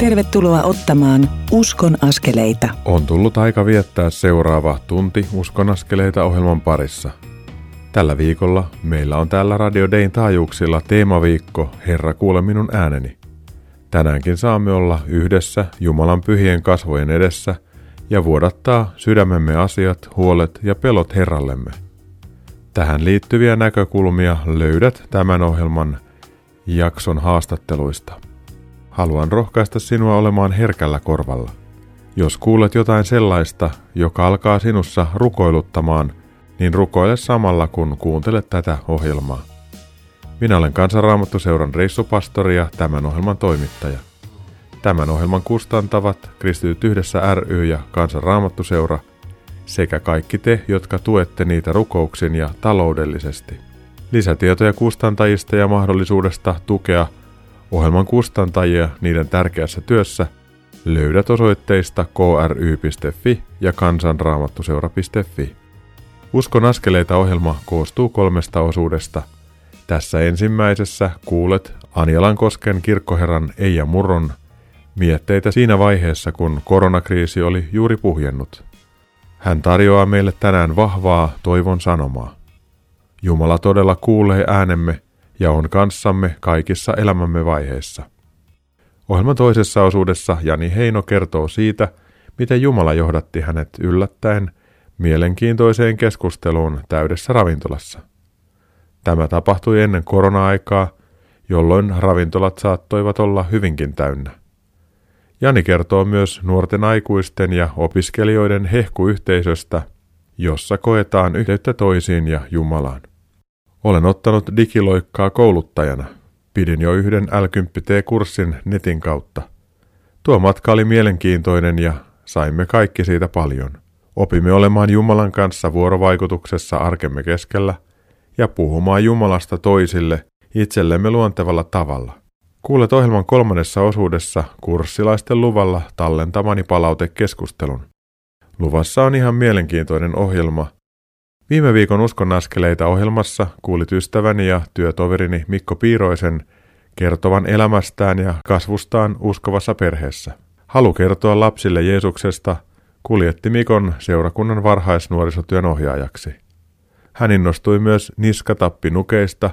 Tervetuloa ottamaan Uskon askeleita. On tullut aika viettää seuraava tunti Uskon askeleita ohjelman parissa. Tällä viikolla meillä on täällä Radio Dayn taajuuksilla teemaviikko Herra kuule minun ääneni. Tänäänkin saamme olla yhdessä Jumalan pyhien kasvojen edessä ja vuodattaa sydämemme asiat, huolet ja pelot Herrallemme. Tähän liittyviä näkökulmia löydät tämän ohjelman jakson haastatteluista. Haluan rohkaista sinua olemaan herkällä korvalla. Jos kuulet jotain sellaista, joka alkaa sinussa rukoiluttamaan, niin rukoile samalla kun kuuntelet tätä ohjelmaa. Minä olen Kansanraamattuseuran reissupastori ja tämän ohjelman toimittaja. Tämän ohjelman kustantavat Kristityt yhdessä ry ja Kansanraamattuseura sekä kaikki te, jotka tuette niitä rukouksin ja taloudellisesti. Lisätietoja kustantajista ja mahdollisuudesta tukea – Ohjelman kustantajia niiden tärkeässä työssä löydät osoitteista kry.fi ja kansanraamattuseura.fi. Uskon askeleita ohjelma koostuu kolmesta osuudesta. Tässä ensimmäisessä kuulet Anjalankosken kirkkoherran Eija Murron mietteitä siinä vaiheessa, kun koronakriisi oli juuri puhjennut. Hän tarjoaa meille tänään vahvaa toivon sanomaa. Jumala todella kuulee äänemme ja on kanssamme kaikissa elämämme vaiheissa. Ohjelman toisessa osuudessa Jani Heino kertoo siitä, miten Jumala johdatti hänet yllättäen mielenkiintoiseen keskusteluun täydessä ravintolassa. Tämä tapahtui ennen korona-aikaa, jolloin ravintolat saattoivat olla hyvinkin täynnä. Jani kertoo myös nuorten aikuisten ja opiskelijoiden hehkuyhteisöstä, jossa koetaan yhteyttä toisiin ja Jumalaan. Olen ottanut digiloikkaa kouluttajana. Pidin jo yhden L10T-kurssin netin kautta. Tuo matka oli mielenkiintoinen ja saimme kaikki siitä paljon. Opimme olemaan Jumalan kanssa vuorovaikutuksessa arkemme keskellä ja puhumaan Jumalasta toisille itsellemme luontevalla tavalla. Kuulet ohjelman kolmannessa osuudessa kurssilaisten luvalla tallentamani palautekeskustelun. Luvassa on ihan mielenkiintoinen ohjelma, Viime viikon uskon askeleita ohjelmassa kuulit ystäväni ja työtoverini Mikko Piiroisen kertovan elämästään ja kasvustaan uskovassa perheessä. Halu kertoa lapsille Jeesuksesta kuljetti Mikon seurakunnan varhaisnuorisotyön ohjaajaksi. Hän innostui myös niskatappinukeista,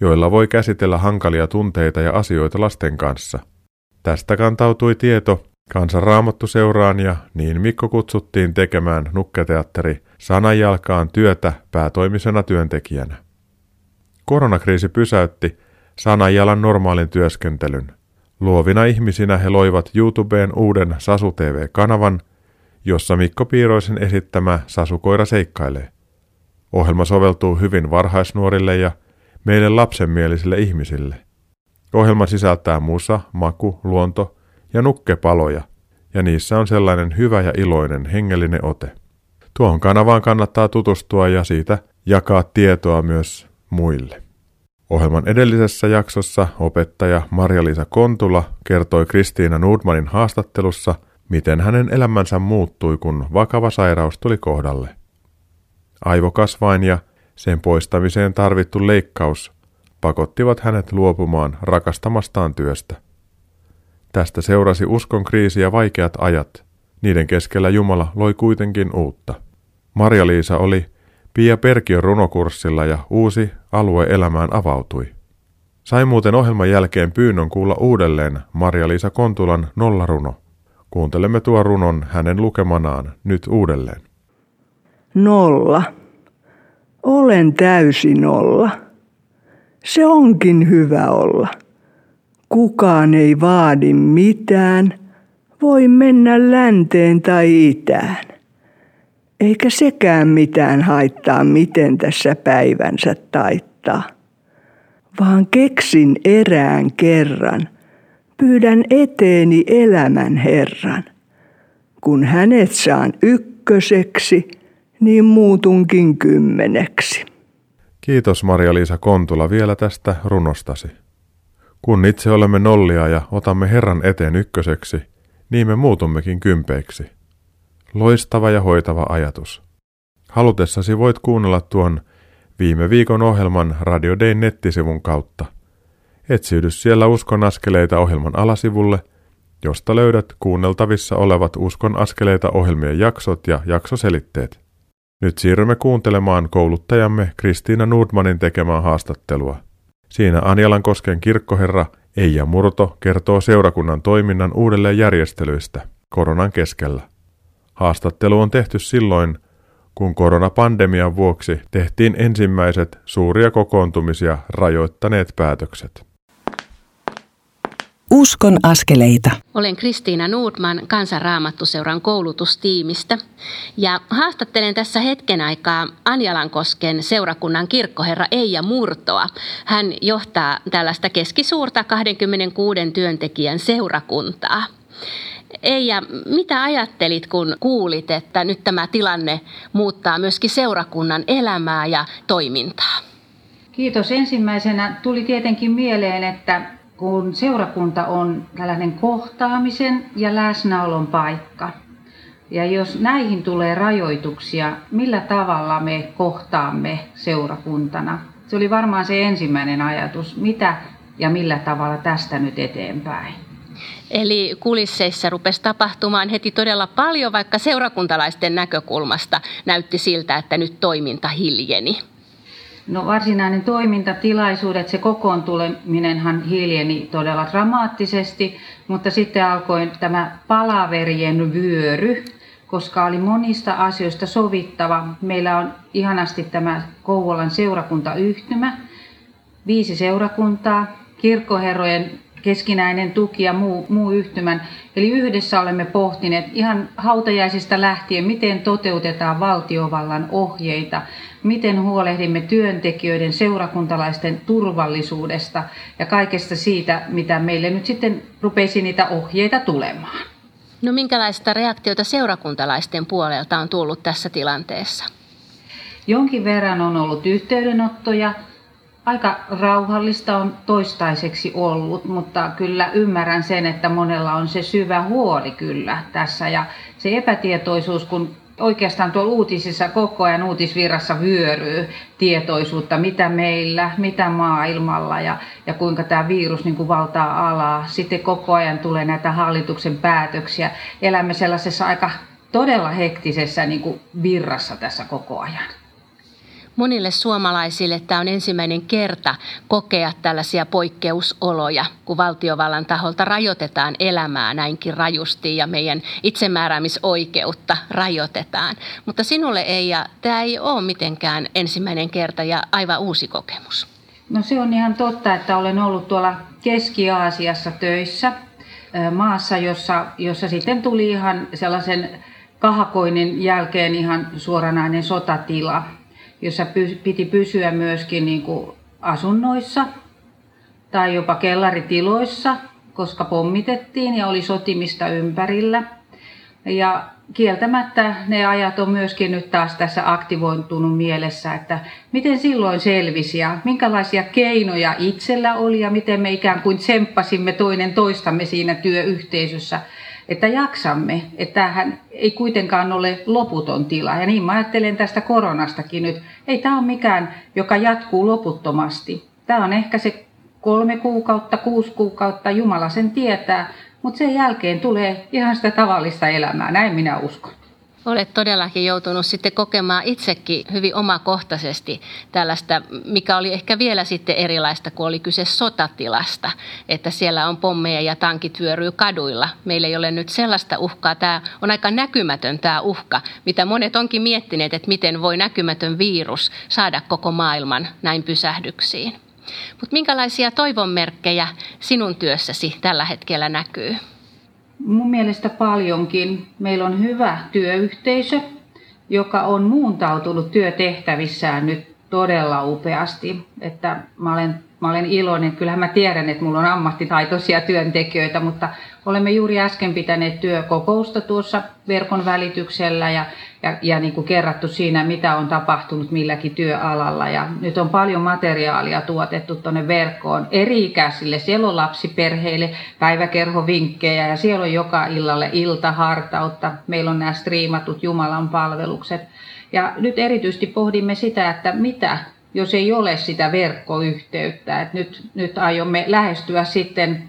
joilla voi käsitellä hankalia tunteita ja asioita lasten kanssa. Tästä kantautui tieto Kansan raamattu seuraan ja niin Mikko kutsuttiin tekemään nukketeatteri sananjalkaan työtä päätoimisena työntekijänä. Koronakriisi pysäytti sananjalan normaalin työskentelyn. Luovina ihmisinä he loivat YouTubeen uuden Sasu TV-kanavan, jossa Mikko Piiroisen esittämä Sasukoira seikkailee. Ohjelma soveltuu hyvin varhaisnuorille ja meille lapsenmielisille ihmisille. Ohjelma sisältää musa, maku, luonto ja nukkepaloja, ja niissä on sellainen hyvä ja iloinen hengellinen ote. Tuohon kanavaan kannattaa tutustua ja siitä jakaa tietoa myös muille. Ohjelman edellisessä jaksossa opettaja Marja-Liisa Kontula kertoi Kristiina Nordmanin haastattelussa, miten hänen elämänsä muuttui, kun vakava sairaus tuli kohdalle. Aivokasvain ja sen poistamiseen tarvittu leikkaus pakottivat hänet luopumaan rakastamastaan työstä. Tästä seurasi uskon kriisi ja vaikeat ajat. Niiden keskellä Jumala loi kuitenkin uutta. Marja-Liisa oli Pia Perkiön runokurssilla ja uusi alue elämään avautui. Sai muuten ohjelman jälkeen pyynnön kuulla uudelleen Marja-Liisa Kontulan nollaruno. Kuuntelemme tuo runon hänen lukemanaan nyt uudelleen. Nolla. Olen täysi nolla. Se onkin hyvä olla. Kukaan ei vaadi mitään, voi mennä länteen tai itään. Eikä sekään mitään haittaa, miten tässä päivänsä taittaa. Vaan keksin erään kerran, pyydän eteeni elämän Herran. Kun hänet saan ykköseksi, niin muutunkin kymmeneksi. Kiitos Maria-Liisa Kontula vielä tästä runostasi. Kun itse olemme nollia ja otamme Herran eteen ykköseksi, niin me muutummekin kympeiksi. Loistava ja hoitava ajatus. Halutessasi voit kuunnella tuon viime viikon ohjelman Radio Dayn nettisivun kautta. Etsiydy siellä uskon askeleita ohjelman alasivulle josta löydät kuunneltavissa olevat Uskon askeleita ohjelmien jaksot ja jaksoselitteet. Nyt siirrymme kuuntelemaan kouluttajamme Kristiina Nordmanin tekemää haastattelua. Siinä Anjalankosken kirkkoherra Eija Murto kertoo seurakunnan toiminnan uudelleenjärjestelyistä koronan keskellä. Haastattelu on tehty silloin, kun koronapandemian vuoksi tehtiin ensimmäiset suuria kokoontumisia rajoittaneet päätökset. Uskon askeleita. Olen Kristiina Nordman Kansanraamattuseuran koulutustiimistä ja haastattelen tässä hetken aikaa Anjalankosken seurakunnan kirkkoherra Eija Murtoa. Hän johtaa tällaista keskisuurta 26 työntekijän seurakuntaa. Eija, mitä ajattelit, kun kuulit, että nyt tämä tilanne muuttaa myöskin seurakunnan elämää ja toimintaa? Kiitos. Ensimmäisenä tuli tietenkin mieleen, että kun seurakunta on tällainen kohtaamisen ja läsnäolon paikka, ja jos näihin tulee rajoituksia, millä tavalla me kohtaamme seurakuntana? Se oli varmaan se ensimmäinen ajatus, mitä ja millä tavalla tästä nyt eteenpäin. Eli kulisseissa rupesi tapahtumaan heti todella paljon, vaikka seurakuntalaisten näkökulmasta näytti siltä, että nyt toiminta hiljeni. No varsinainen toimintatilaisuudet, se kokoontuleminenhan hiljeni todella dramaattisesti, mutta sitten alkoi tämä palaverien vyöry, koska oli monista asioista sovittava. Meillä on ihanasti tämä Kouvolan seurakuntayhtymä, viisi seurakuntaa, kirkkoherrojen keskinäinen tuki ja muu, muu yhtymän. Eli yhdessä olemme pohtineet ihan hautajaisista lähtien, miten toteutetaan valtiovallan ohjeita, miten huolehdimme työntekijöiden, seurakuntalaisten turvallisuudesta ja kaikesta siitä, mitä meille nyt sitten rupeisi niitä ohjeita tulemaan. No minkälaista reaktiota seurakuntalaisten puolelta on tullut tässä tilanteessa? Jonkin verran on ollut yhteydenottoja, aika rauhallista on toistaiseksi ollut, mutta kyllä ymmärrän sen, että monella on se syvä huoli kyllä tässä ja se epätietoisuus, kun oikeastaan tuolla uutisissa koko ajan uutisvirrassa vyöryy tietoisuutta, mitä meillä, mitä maailmalla ja, ja kuinka tämä virus niin kuin valtaa alaa. Sitten koko ajan tulee näitä hallituksen päätöksiä. Elämme sellaisessa aika todella hektisessä niin kuin virrassa tässä koko ajan monille suomalaisille tämä on ensimmäinen kerta kokea tällaisia poikkeusoloja, kun valtiovallan taholta rajoitetaan elämää näinkin rajusti ja meidän itsemääräämisoikeutta rajoitetaan. Mutta sinulle ei, ja tämä ei ole mitenkään ensimmäinen kerta ja aivan uusi kokemus. No se on ihan totta, että olen ollut tuolla Keski-Aasiassa töissä maassa, jossa, jossa sitten tuli ihan sellaisen kahakoinnin jälkeen ihan suoranainen sotatila jossa piti pysyä myöskin niin kuin asunnoissa tai jopa kellaritiloissa, koska pommitettiin ja oli sotimista ympärillä. Ja kieltämättä ne ajat on myöskin nyt taas tässä aktivoitunut mielessä, että miten silloin selvisi ja minkälaisia keinoja itsellä oli ja miten me ikään kuin tsemppasimme toinen toistamme siinä työyhteisössä että jaksamme, että tämähän ei kuitenkaan ole loputon tila. Ja niin mä ajattelen tästä koronastakin nyt. Ei tämä ole mikään, joka jatkuu loputtomasti. Tämä on ehkä se kolme kuukautta, kuusi kuukautta, Jumala sen tietää, mutta sen jälkeen tulee ihan sitä tavallista elämää, näin minä uskon. Olet todellakin joutunut sitten kokemaan itsekin hyvin omakohtaisesti tällaista, mikä oli ehkä vielä sitten erilaista, kun oli kyse sotatilasta, että siellä on pommeja ja tankit vyöryy kaduilla. Meillä ei ole nyt sellaista uhkaa. Tämä on aika näkymätön tämä uhka, mitä monet onkin miettineet, että miten voi näkymätön virus saada koko maailman näin pysähdyksiin. Mutta minkälaisia toivonmerkkejä sinun työssäsi tällä hetkellä näkyy? Mun mielestä paljonkin. Meillä on hyvä työyhteisö, joka on muuntautunut työtehtävissään nyt todella upeasti. Että mä olen mä olen iloinen. Kyllähän mä tiedän, että mulla on ammattitaitoisia työntekijöitä, mutta olemme juuri äsken pitäneet työkokousta tuossa verkon välityksellä ja, ja, ja niin kuin kerrattu siinä, mitä on tapahtunut milläkin työalalla. Ja nyt on paljon materiaalia tuotettu tuonne verkkoon eri-ikäisille. Siellä on lapsiperheille päiväkerhovinkkejä ja siellä on joka illalle iltahartautta. Meillä on nämä striimatut Jumalan palvelukset. Ja nyt erityisesti pohdimme sitä, että mitä jos ei ole sitä verkkoyhteyttä. Et nyt, nyt aiomme lähestyä sitten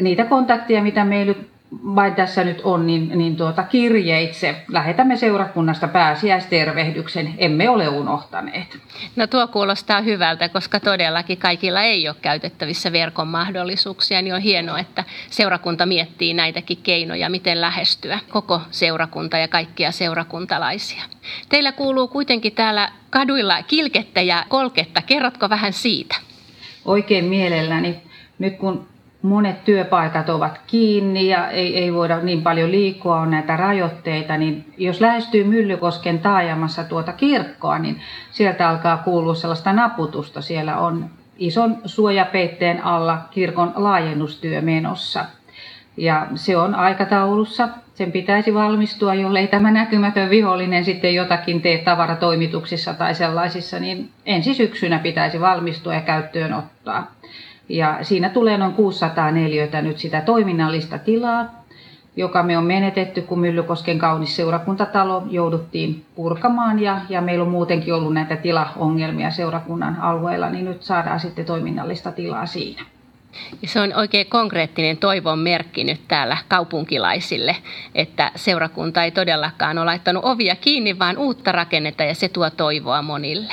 niitä kontakteja, mitä meillä vain tässä nyt on, niin, niin tuota, kirjeitse lähetämme seurakunnasta pääsiäistervehdyksen. Emme ole unohtaneet. No tuo kuulostaa hyvältä, koska todellakin kaikilla ei ole käytettävissä verkon mahdollisuuksia, niin on hienoa, että seurakunta miettii näitäkin keinoja, miten lähestyä koko seurakunta ja kaikkia seurakuntalaisia. Teillä kuuluu kuitenkin täällä kaduilla kilkettä ja kolketta. Kerrotko vähän siitä? Oikein mielelläni. Nyt kun monet työpaikat ovat kiinni ja ei, ei voida niin paljon liikkua, on näitä rajoitteita, niin jos lähestyy Myllykosken taajamassa tuota kirkkoa, niin sieltä alkaa kuulua sellaista naputusta. Siellä on ison suojapeitteen alla kirkon laajennustyö menossa. Ja se on aikataulussa. Sen pitäisi valmistua, jollei tämä näkymätön vihollinen sitten jotakin tee tavaratoimituksissa tai sellaisissa, niin ensi syksynä pitäisi valmistua ja käyttöön ottaa. Ja siinä tulee noin 600 neliötä nyt sitä toiminnallista tilaa, joka me on menetetty, kun Myllykosken kaunis seurakuntatalo jouduttiin purkamaan ja, ja meillä on muutenkin ollut näitä tilaongelmia seurakunnan alueella, niin nyt saadaan sitten toiminnallista tilaa siinä. Ja se on oikein konkreettinen toivon merkki nyt täällä kaupunkilaisille, että seurakunta ei todellakaan ole laittanut ovia kiinni, vaan uutta rakennetta ja se tuo toivoa monille.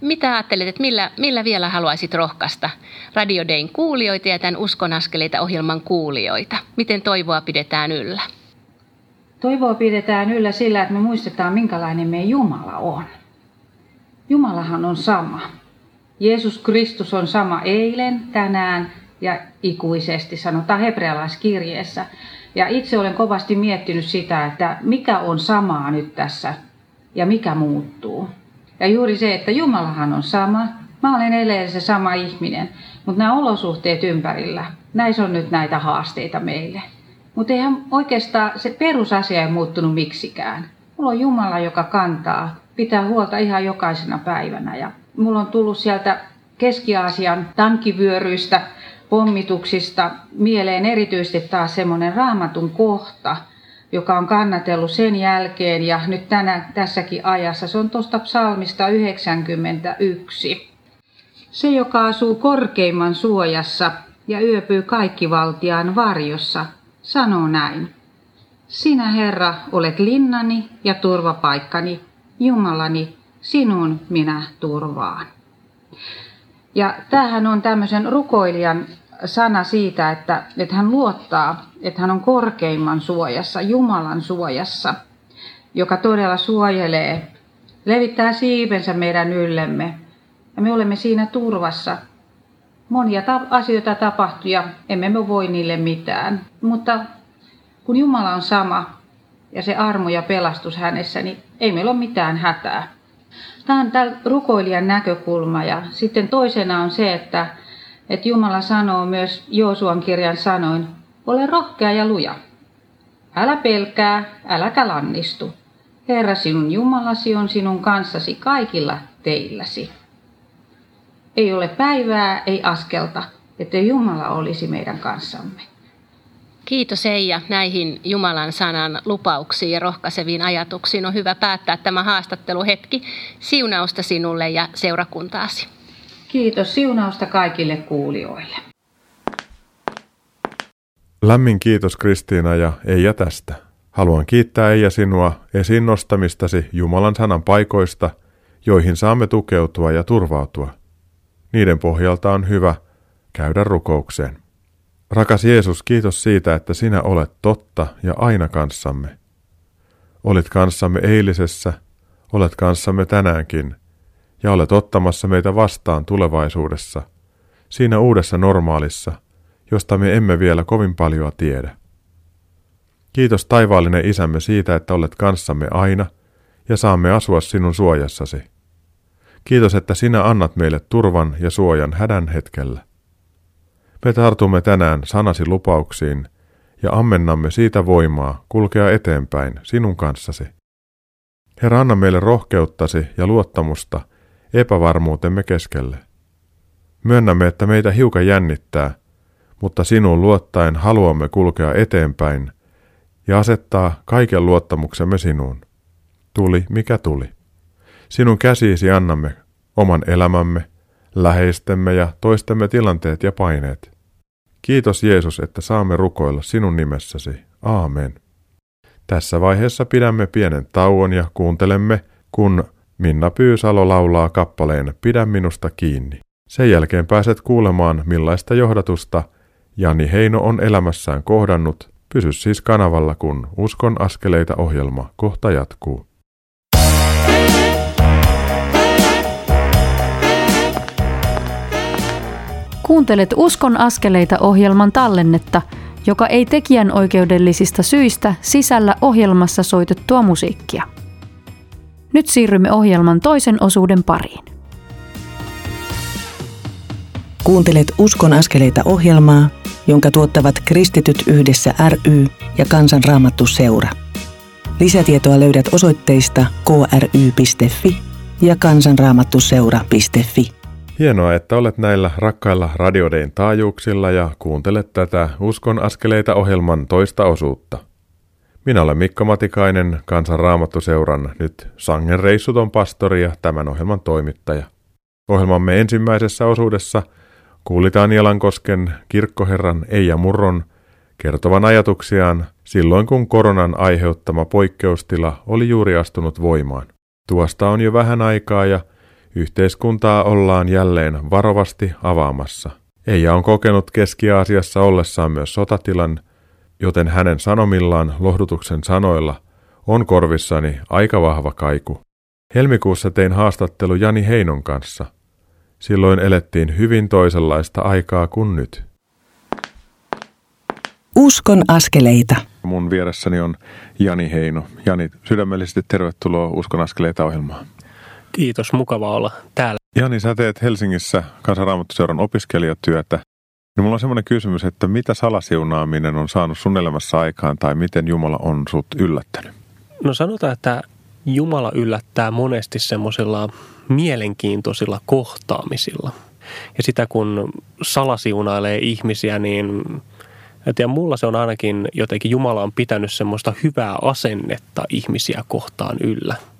Mitä ajattelet, että millä, millä vielä haluaisit rohkaista Radio Dayn kuulijoita ja tämän Uskonaskeleita ohjelman kuulijoita? Miten toivoa pidetään yllä? Toivoa pidetään yllä sillä, että me muistetaan, minkälainen meidän Jumala on. Jumalahan on sama. Jeesus Kristus on sama eilen, tänään ja ikuisesti, sanotaan hebrealaiskirjeessä. Ja itse olen kovasti miettinyt sitä, että mikä on samaa nyt tässä ja mikä muuttuu. Ja juuri se, että Jumalahan on sama. Mä olen edelleen se sama ihminen, mutta nämä olosuhteet ympärillä, näissä on nyt näitä haasteita meille. Mutta eihän oikeastaan se perusasia ei muuttunut miksikään. Mulla on Jumala, joka kantaa, pitää huolta ihan jokaisena päivänä. Ja mulla on tullut sieltä Keski-Aasian tankivyöryistä, pommituksista mieleen erityisesti taas semmoinen raamatun kohta – joka on kannatellut sen jälkeen ja nyt tänä, tässäkin ajassa. Se on tuosta psalmista 91. Se, joka asuu korkeimman suojassa ja yöpyy kaikkivaltiaan varjossa, sanoo näin. Sinä, Herra, olet linnani ja turvapaikkani, Jumalani, sinun minä turvaan. Ja tämähän on tämmöisen rukoilijan sana siitä, että, että hän luottaa, että hän on korkeimman suojassa, Jumalan suojassa, joka todella suojelee, levittää siipensä meidän yllemme. Ja me olemme siinä turvassa. Monia ta- asioita tapahtuu ja emme me voi niille mitään. Mutta kun Jumala on sama ja se armo ja pelastus hänessä, niin ei meillä ole mitään hätää. Tämä on tämä rukoilijan näkökulma ja sitten toisena on se, että että Jumala sanoo myös Joosuan kirjan sanoin, ole rohkea ja luja. Älä pelkää, äläkä lannistu. Herra sinun Jumalasi on sinun kanssasi kaikilla teilläsi. Ei ole päivää, ei askelta, että Jumala olisi meidän kanssamme. Kiitos Eija näihin Jumalan sanan lupauksiin ja rohkaiseviin ajatuksiin. On hyvä päättää tämä haastatteluhetki. Siunausta sinulle ja seurakuntaasi. Kiitos siunausta kaikille kuulijoille. Lämmin kiitos Kristiina ja Eija tästä. Haluan kiittää Eija sinua esiin nostamistasi Jumalan sanan paikoista, joihin saamme tukeutua ja turvautua. Niiden pohjalta on hyvä käydä rukoukseen. Rakas Jeesus, kiitos siitä, että sinä olet totta ja aina kanssamme. Olit kanssamme eilisessä, olet kanssamme tänäänkin ja olet ottamassa meitä vastaan tulevaisuudessa, siinä uudessa normaalissa, josta me emme vielä kovin paljon tiedä. Kiitos taivaallinen isämme siitä, että olet kanssamme aina ja saamme asua sinun suojassasi. Kiitos, että sinä annat meille turvan ja suojan hädän hetkellä. Me tartumme tänään sanasi lupauksiin ja ammennamme siitä voimaa kulkea eteenpäin sinun kanssasi. Herra, anna meille rohkeuttasi ja luottamusta epävarmuutemme keskelle. Myönnämme, että meitä hiukan jännittää, mutta sinuun luottaen haluamme kulkea eteenpäin ja asettaa kaiken luottamuksemme sinuun. Tuli mikä tuli. Sinun käsiisi annamme oman elämämme, läheistemme ja toistemme tilanteet ja paineet. Kiitos Jeesus, että saamme rukoilla sinun nimessäsi. Aamen. Tässä vaiheessa pidämme pienen tauon ja kuuntelemme, kun Minna Pyysalo laulaa kappaleen Pidä minusta kiinni. Sen jälkeen pääset kuulemaan, millaista johdatusta Jani Heino on elämässään kohdannut. Pysy siis kanavalla, kun Uskon askeleita ohjelma kohta jatkuu. Kuuntelet Uskon askeleita ohjelman tallennetta, joka ei tekijän oikeudellisista syistä sisällä ohjelmassa soitettua musiikkia. Nyt siirrymme ohjelman toisen osuuden pariin. Kuuntelet Uskon askeleita ohjelmaa, jonka tuottavat Kristityt yhdessä ry ja Kansanraamattu seura. Lisätietoa löydät osoitteista kry.fi ja kansanraamattuseura.fi. Hienoa, että olet näillä rakkailla radiodein taajuuksilla ja kuuntelet tätä Uskon askeleita ohjelman toista osuutta. Minä olen Mikko Matikainen, Kansanraamattuseuran nyt sangen reissuton pastori ja tämän ohjelman toimittaja. Ohjelmamme ensimmäisessä osuudessa kuulit Anialankosken kirkkoherran Eija Murron kertovan ajatuksiaan silloin, kun koronan aiheuttama poikkeustila oli juuri astunut voimaan. Tuosta on jo vähän aikaa ja Yhteiskuntaa ollaan jälleen varovasti avaamassa. Eija on kokenut Keski-Aasiassa ollessaan myös sotatilan, joten hänen sanomillaan lohdutuksen sanoilla on korvissani aika vahva kaiku. Helmikuussa tein haastattelu Jani Heinon kanssa. Silloin elettiin hyvin toisenlaista aikaa kuin nyt. Uskon askeleita. Mun vieressäni on Jani Heino. Jani, sydämellisesti tervetuloa Uskon askeleita ohjelmaan. Kiitos, mukava olla täällä. Jani, sä teet Helsingissä kansanraamattuseuran opiskelijatyötä. Niin mulla on semmoinen kysymys, että mitä salasiunaaminen on saanut sun elämässä aikaan tai miten Jumala on sut yllättänyt? No sanotaan, että Jumala yllättää monesti semmoisilla mielenkiintoisilla kohtaamisilla. Ja sitä kun salasiunailee ihmisiä, niin ja mulla se on ainakin jotenkin Jumala on pitänyt semmoista hyvää asennetta ihmisiä kohtaan yllä –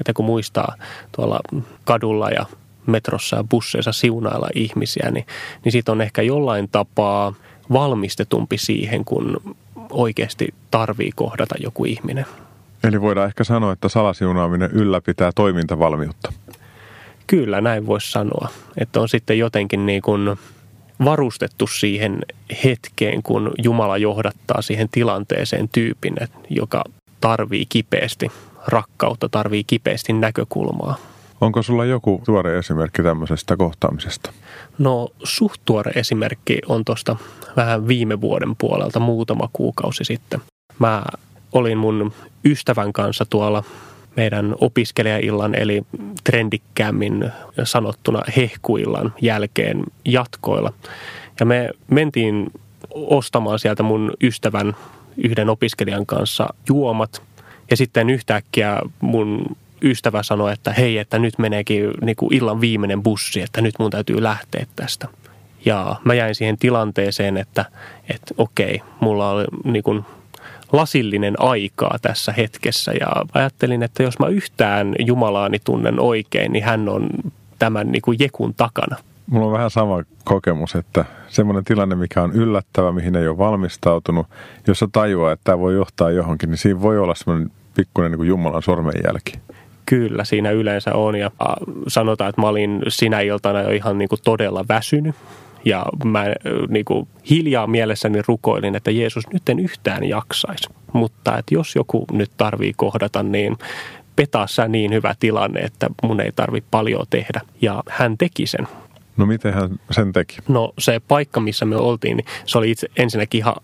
että kun muistaa tuolla kadulla ja metrossa ja busseissa siunailla ihmisiä, niin, niin siitä on ehkä jollain tapaa valmistetumpi siihen, kun oikeasti tarvii kohdata joku ihminen. Eli voidaan ehkä sanoa, että salasiunaaminen ylläpitää toimintavalmiutta. Kyllä, näin voisi sanoa. Että on sitten jotenkin niin kuin varustettu siihen hetkeen, kun Jumala johdattaa siihen tilanteeseen tyypin, joka tarvii kipeästi rakkautta tarvii kipeästi näkökulmaa. Onko sulla joku tuore esimerkki tämmöisestä kohtaamisesta? No suht tuore esimerkki on tuosta vähän viime vuoden puolelta muutama kuukausi sitten. Mä olin mun ystävän kanssa tuolla meidän opiskelijaillan eli trendikkäämmin sanottuna hehkuillan jälkeen jatkoilla. Ja me mentiin ostamaan sieltä mun ystävän yhden opiskelijan kanssa juomat ja sitten yhtäkkiä mun ystävä sanoi, että hei, että nyt meneekin niin kuin illan viimeinen bussi, että nyt mun täytyy lähteä tästä. Ja mä jäin siihen tilanteeseen, että, että okei, mulla oli niin kuin lasillinen aikaa tässä hetkessä ja ajattelin, että jos mä yhtään Jumalaani tunnen oikein, niin hän on tämän niin kuin jekun takana. Mulla on vähän sama kokemus, että semmoinen tilanne, mikä on yllättävä, mihin ei ole valmistautunut, jos sä tajuaa, että tämä voi johtaa johonkin, niin siinä voi olla semmoinen pikkuinen niin kuin Jumalan sormenjälki. Kyllä, siinä yleensä on ja sanotaan, että mä olin sinä iltana jo ihan niin kuin todella väsynyt. Ja mä niin kuin hiljaa mielessäni rukoilin, että Jeesus nyt en yhtään jaksaisi. Mutta että jos joku nyt tarvii kohdata, niin petaa sä niin hyvä tilanne, että mun ei tarvi paljon tehdä. Ja hän teki sen. No miten hän sen teki? No se paikka, missä me oltiin, niin se oli itse ensinnäkin ihan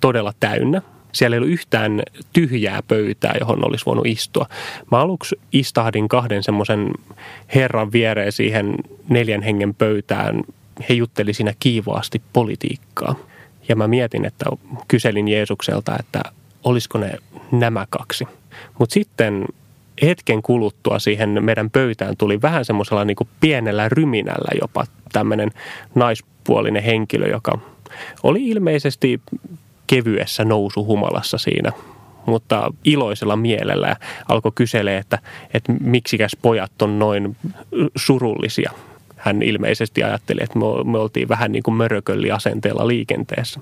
todella täynnä. Siellä ei ollut yhtään tyhjää pöytää, johon olisi voinut istua. Mä aluksi istahdin kahden semmoisen herran viereen siihen neljän hengen pöytään. He jutteli siinä kiivaasti politiikkaa. Ja mä mietin, että kyselin Jeesukselta, että olisiko ne nämä kaksi. Mutta sitten hetken kuluttua siihen meidän pöytään tuli vähän semmoisella niin kuin pienellä ryminällä jopa tämmöinen naispuolinen henkilö, joka oli ilmeisesti kevyessä nousuhumalassa siinä, mutta iloisella mielellä alkoi kyselee, että, että miksikäs pojat on noin surullisia. hän ilmeisesti ajatteli, että me, oltiin vähän niin kuin mörökölliasenteella liikenteessä.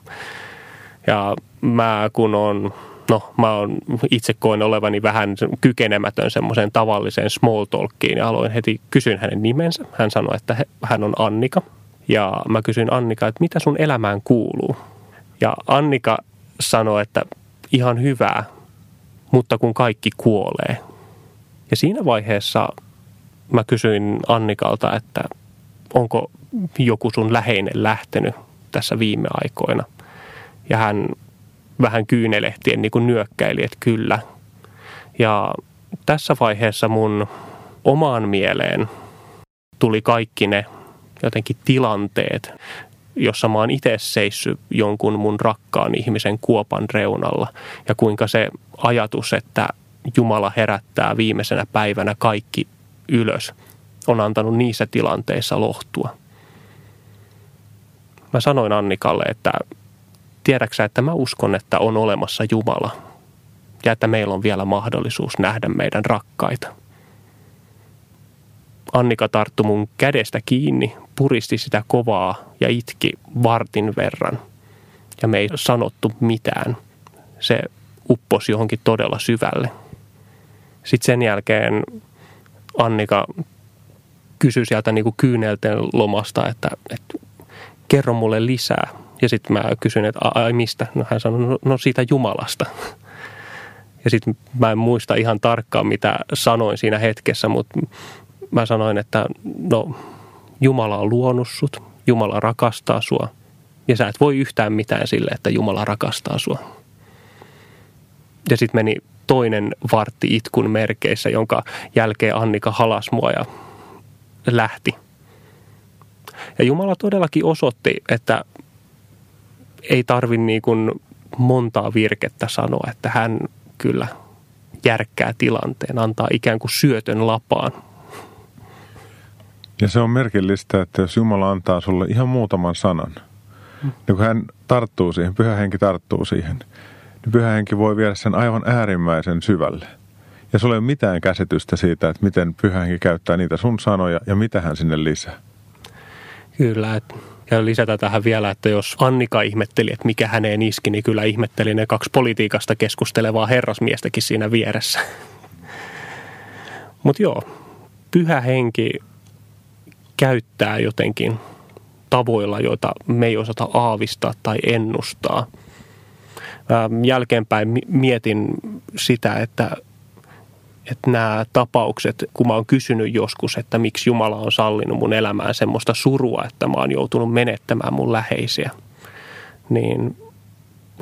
Ja mä kun on no mä oon itse koen olevani vähän kykenemätön semmoiseen tavalliseen small talkiin ja aloin heti kysyn hänen nimensä. Hän sanoi, että hän on Annika ja mä kysyin Annika, että mitä sun elämään kuuluu? Ja Annika sanoi, että ihan hyvää, mutta kun kaikki kuolee. Ja siinä vaiheessa mä kysyin Annikalta, että onko joku sun läheinen lähtenyt tässä viime aikoina. Ja hän vähän kyynelehtien niin kuin nyökkäili, että kyllä. Ja tässä vaiheessa mun omaan mieleen tuli kaikki ne jotenkin tilanteet, jossa mä oon itse seissyt jonkun mun rakkaan ihmisen kuopan reunalla ja kuinka se ajatus, että Jumala herättää viimeisenä päivänä kaikki ylös, on antanut niissä tilanteissa lohtua. Mä sanoin Annikalle, että tiedäksä, että mä uskon, että on olemassa Jumala ja että meillä on vielä mahdollisuus nähdä meidän rakkaita. Annika tarttu mun kädestä kiinni, puristi sitä kovaa ja itki vartin verran. Ja me ei sanottu mitään. Se upposi johonkin todella syvälle. Sitten sen jälkeen Annika kysyi sieltä niin kuin kyynelten lomasta, että, että kerro mulle lisää. Ja sitten mä kysyin, että ai mistä? No hän sanoi, no, no siitä Jumalasta. Ja sitten mä en muista ihan tarkkaan, mitä sanoin siinä hetkessä, mutta mä sanoin, että no Jumala on luonut sut, Jumala rakastaa sua. Ja sä et voi yhtään mitään sille, että Jumala rakastaa sua. Ja sitten meni toinen vartti itkun merkeissä, jonka jälkeen Annika halas mua ja lähti. Ja Jumala todellakin osoitti, että ei tarvi niin kuin montaa virkettä sanoa, että hän kyllä järkkää tilanteen, antaa ikään kuin syötön lapaan. Ja se on merkillistä, että jos Jumala antaa sulle ihan muutaman sanan, mm. niin kun hän tarttuu siihen, pyhä henki tarttuu siihen, niin pyhä henki voi viedä sen aivan äärimmäisen syvälle. Ja sulla ei ole mitään käsitystä siitä, että miten pyhä henki käyttää niitä sun sanoja ja mitä hän sinne lisää. Kyllä, että ja lisätä tähän vielä, että jos Annika ihmetteli, että mikä häneen iski, niin kyllä ihmetteli ne kaksi politiikasta keskustelevaa herrasmiestäkin siinä vieressä. Mutta joo, pyhä henki käyttää jotenkin tavoilla, joita me ei osata aavistaa tai ennustaa. Jälkeenpäin mietin sitä, että että nämä tapaukset, kun mä oon kysynyt joskus, että miksi Jumala on sallinut mun elämään semmoista surua, että mä oon joutunut menettämään mun läheisiä, niin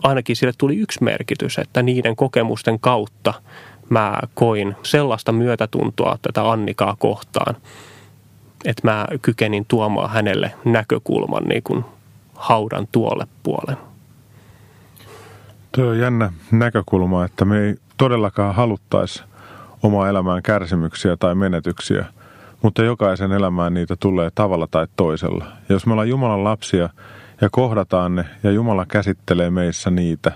ainakin sille tuli yksi merkitys, että niiden kokemusten kautta mä koin sellaista myötätuntoa tätä Annikaa kohtaan, että mä kykenin tuomaan hänelle näkökulman niin kuin haudan tuolle puolen. Tuo on jännä näkökulma, että me ei todellakaan haluttaisi omaa elämään kärsimyksiä tai menetyksiä, mutta jokaisen elämään niitä tulee tavalla tai toisella. Ja jos me ollaan Jumalan lapsia ja kohdataan ne ja Jumala käsittelee meissä niitä,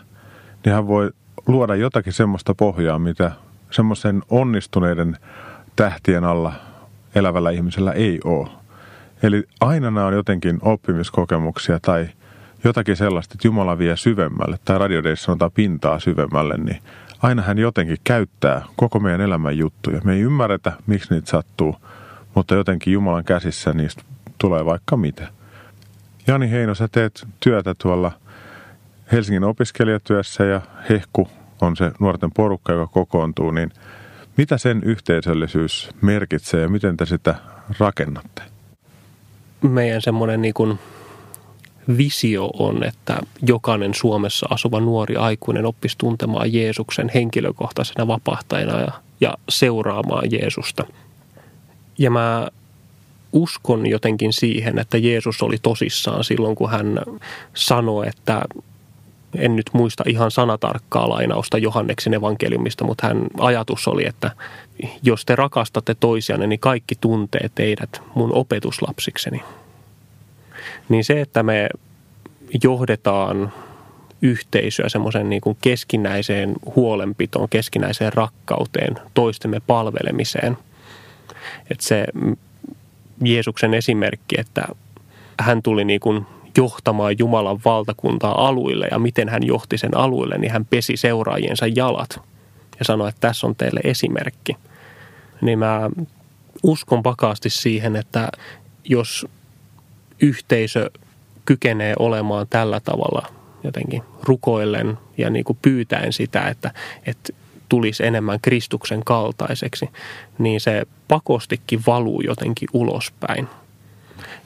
niin hän voi luoda jotakin semmoista pohjaa, mitä semmoisen onnistuneiden tähtien alla elävällä ihmisellä ei ole. Eli aina nämä on jotenkin oppimiskokemuksia tai jotakin sellaista, että Jumala vie syvemmälle, tai radiodeissa sanotaan pintaa syvemmälle, niin aina hän jotenkin käyttää koko meidän elämän juttuja. Me ei ymmärretä, miksi niitä sattuu, mutta jotenkin Jumalan käsissä niistä tulee vaikka mitä. Jani Heino, sä teet työtä tuolla Helsingin opiskelijatyössä ja Hehku on se nuorten porukka, joka kokoontuu, niin mitä sen yhteisöllisyys merkitsee ja miten te sitä rakennatte? Meidän semmoinen niin visio on, että jokainen Suomessa asuva nuori aikuinen oppisi tuntemaan Jeesuksen henkilökohtaisena vapahtajana ja, ja seuraamaan Jeesusta. Ja mä uskon jotenkin siihen, että Jeesus oli tosissaan silloin, kun hän sanoi, että en nyt muista ihan sanatarkkaa lainausta Johanneksen evankeliumista, mutta hän ajatus oli, että jos te rakastatte toisianne, niin kaikki tuntee teidät mun opetuslapsikseni niin se, että me johdetaan yhteisöä semmoisen niin keskinäiseen huolenpitoon, keskinäiseen rakkauteen, toistemme palvelemiseen. Että se Jeesuksen esimerkki, että hän tuli niin kuin johtamaan Jumalan valtakuntaa aluille ja miten hän johti sen aluille, niin hän pesi seuraajiensa jalat ja sanoi, että tässä on teille esimerkki. Niin mä uskon vakaasti siihen, että jos yhteisö kykenee olemaan tällä tavalla jotenkin rukoillen ja niin kuin pyytäen sitä, että, että tulisi enemmän Kristuksen kaltaiseksi, niin se pakostikin valuu jotenkin ulospäin.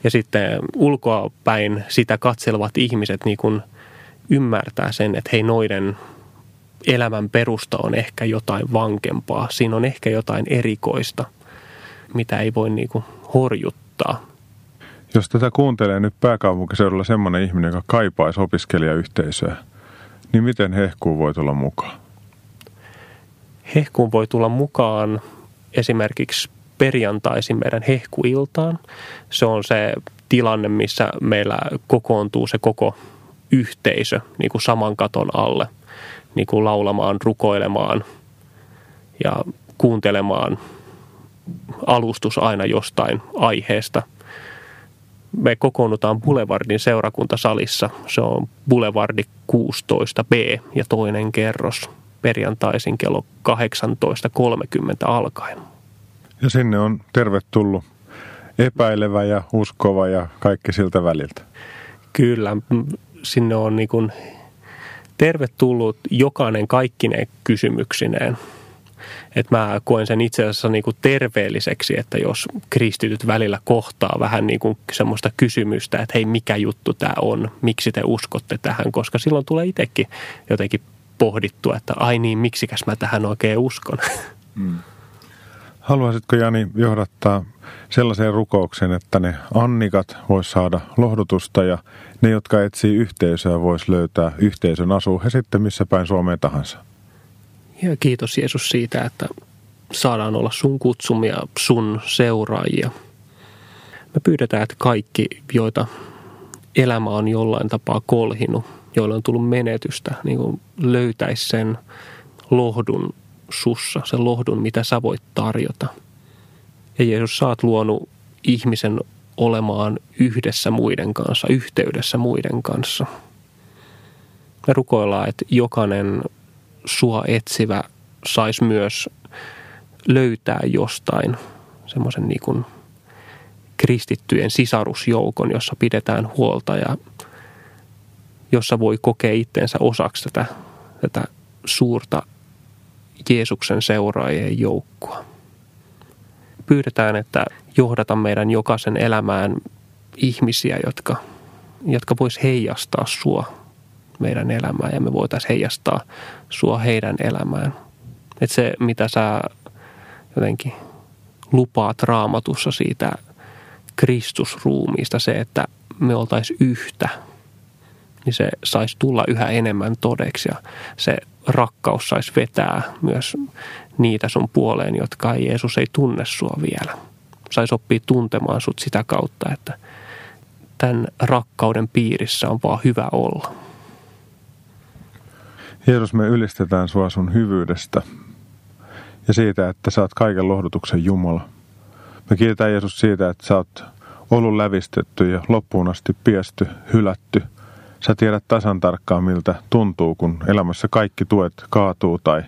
Ja sitten ulkoapäin sitä katselevat ihmiset niin kuin ymmärtää sen, että hei noiden elämän perusta on ehkä jotain vankempaa. Siinä on ehkä jotain erikoista, mitä ei voi niin kuin horjuttaa. Jos tätä kuuntelee nyt pääkaupunkiseudulla semmoinen ihminen, joka kaipaisi opiskelijayhteisöä, niin miten hehkuun voi tulla mukaan? Hehkuun voi tulla mukaan esimerkiksi perjantaisin meidän hehkuiltaan. Se on se tilanne, missä meillä kokoontuu se koko yhteisö niin kuin saman katon alle, niin kuin laulamaan, rukoilemaan ja kuuntelemaan alustus aina jostain aiheesta. Me kokoonnutaan Boulevardin seurakuntasalissa. Se on Boulevardi 16B ja toinen kerros perjantaisin kello 18.30 alkaen. Ja sinne on tervetullut epäilevä ja uskova ja kaikki siltä väliltä. Kyllä, sinne on niin kuin tervetullut jokainen kaikkine kysymyksineen. Et mä koen sen itse asiassa niin kuin terveelliseksi, että jos kristityt välillä kohtaa vähän niin kuin semmoista kysymystä, että hei mikä juttu tämä on, miksi te uskotte tähän, koska silloin tulee itsekin jotenkin pohdittua, että ai niin, miksikäs mä tähän oikein uskon. Mm. Haluaisitko Jani johdattaa sellaiseen rukoukseen, että ne annikat vois saada lohdutusta ja ne, jotka etsii yhteisöä, vois löytää yhteisön asuu he sitten missä päin Suomeen tahansa? Ja kiitos Jeesus siitä, että saadaan olla sun kutsumia, sun seuraajia. Me pyydetään, että kaikki, joita elämä on jollain tapaa kolhinut, joilla on tullut menetystä, niin löytäisi sen lohdun sussa, sen lohdun, mitä sä voit tarjota. Ja Jeesus, sä oot luonut ihmisen olemaan yhdessä muiden kanssa, yhteydessä muiden kanssa. Me rukoillaan, että jokainen sua etsivä saisi myös löytää jostain semmoisen niin kristittyjen sisarusjoukon, jossa pidetään huolta ja jossa voi kokea itsensä osaksi tätä, tätä suurta Jeesuksen seuraajien joukkoa. Pyydetään, että johdata meidän jokaisen elämään ihmisiä, jotka, jotka vois heijastaa sua meidän elämään ja me voitaisiin heijastaa sua heidän elämään. Että se, mitä sä jotenkin lupaat raamatussa siitä Kristusruumiista, se, että me oltaisiin yhtä, niin se saisi tulla yhä enemmän todeksi ja se rakkaus saisi vetää myös niitä sun puoleen, jotka Jeesus ei tunne sua vielä. Saisi oppia tuntemaan sut sitä kautta, että tämän rakkauden piirissä on vaan hyvä olla. Jeesus, me ylistetään sua sun hyvyydestä ja siitä, että sä oot kaiken lohdutuksen Jumala. Me kiitetään Jeesus siitä, että sä oot ollut lävistetty ja loppuun asti piesty, hylätty – Sä tiedät tasan tarkkaan, miltä tuntuu, kun elämässä kaikki tuet kaatuu tai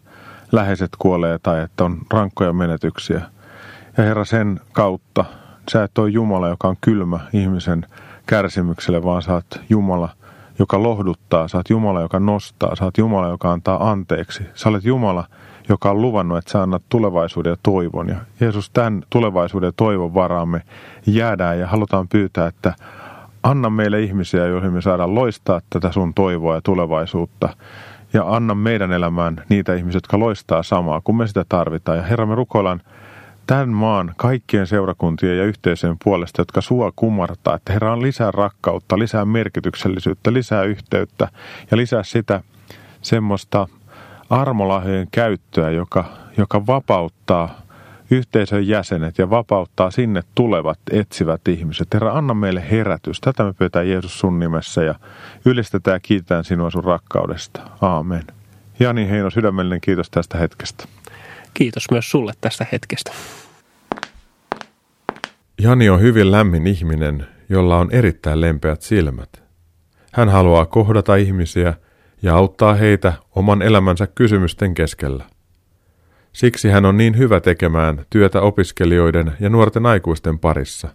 läheiset kuolee tai että on rankkoja menetyksiä. Ja Herra, sen kautta sä et ole Jumala, joka on kylmä ihmisen kärsimykselle, vaan sä oot Jumala, joka lohduttaa, sä oot Jumala, joka nostaa, sä oot Jumala, joka antaa anteeksi. Sä olet Jumala, joka on luvannut, että sä annat tulevaisuuden ja toivon. Ja Jeesus, tämän tulevaisuuden ja toivon varaamme jäädään ja halutaan pyytää, että anna meille ihmisiä, joihin me saadaan loistaa tätä sun toivoa ja tulevaisuutta. Ja anna meidän elämään niitä ihmisiä, jotka loistaa samaa, kun me sitä tarvitaan. Ja Herra, me rukoillaan tämän maan kaikkien seurakuntien ja yhteisöjen puolesta, jotka sua kumartaa, että Herra on lisää rakkautta, lisää merkityksellisyyttä, lisää yhteyttä ja lisää sitä semmoista armolahjojen käyttöä, joka, joka vapauttaa yhteisön jäsenet ja vapauttaa sinne tulevat etsivät ihmiset. Herra, anna meille herätys. Tätä me pyytää Jeesus sun nimessä ja ylistetään ja kiitetään sinua sun rakkaudesta. Aamen. Jani Heino, sydämellinen kiitos tästä hetkestä. Kiitos myös sulle tästä hetkestä. Jani on hyvin lämmin ihminen, jolla on erittäin lempeät silmät. Hän haluaa kohdata ihmisiä ja auttaa heitä oman elämänsä kysymysten keskellä. Siksi hän on niin hyvä tekemään työtä opiskelijoiden ja nuorten aikuisten parissa.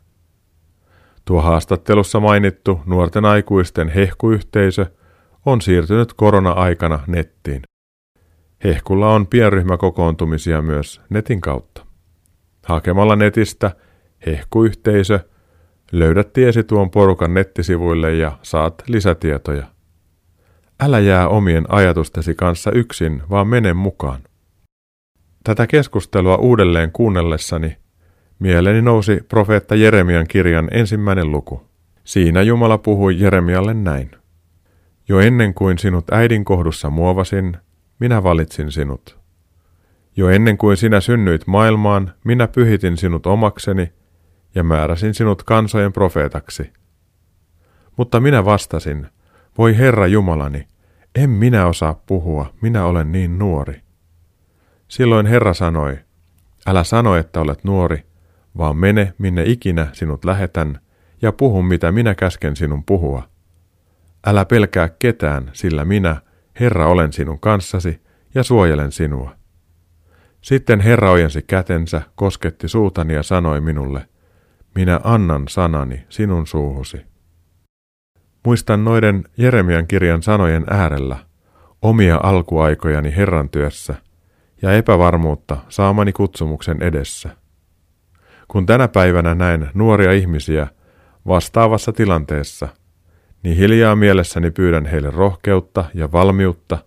Tuo haastattelussa mainittu nuorten aikuisten hehkuyhteisö on siirtynyt korona-aikana nettiin. Hehkulla on pienryhmäkokoontumisia myös netin kautta. Hakemalla netistä hehkuyhteisö löydät tiesi tuon porukan nettisivuille ja saat lisätietoja. Älä jää omien ajatustesi kanssa yksin, vaan mene mukaan. Tätä keskustelua uudelleen kuunnellessani mieleeni nousi profeetta Jeremian kirjan ensimmäinen luku. Siinä Jumala puhui Jeremialle näin. Jo ennen kuin sinut äidin kohdussa muovasin, minä valitsin sinut. Jo ennen kuin sinä synnyit maailmaan, minä pyhitin sinut omakseni ja määräsin sinut kansojen profeetaksi. Mutta minä vastasin, voi Herra Jumalani, en minä osaa puhua, minä olen niin nuori. Silloin Herra sanoi, älä sano, että olet nuori, vaan mene minne ikinä sinut lähetän ja puhu mitä minä käsken sinun puhua. Älä pelkää ketään, sillä minä, Herra, olen sinun kanssasi ja suojelen sinua. Sitten Herra ojensi kätensä, kosketti suutani ja sanoi minulle, minä annan sanani sinun suuhusi. Muistan noiden Jeremian kirjan sanojen äärellä omia alkuaikojani Herran työssä ja epävarmuutta saamani kutsumuksen edessä. Kun tänä päivänä näen nuoria ihmisiä vastaavassa tilanteessa, niin hiljaa mielessäni pyydän heille rohkeutta ja valmiutta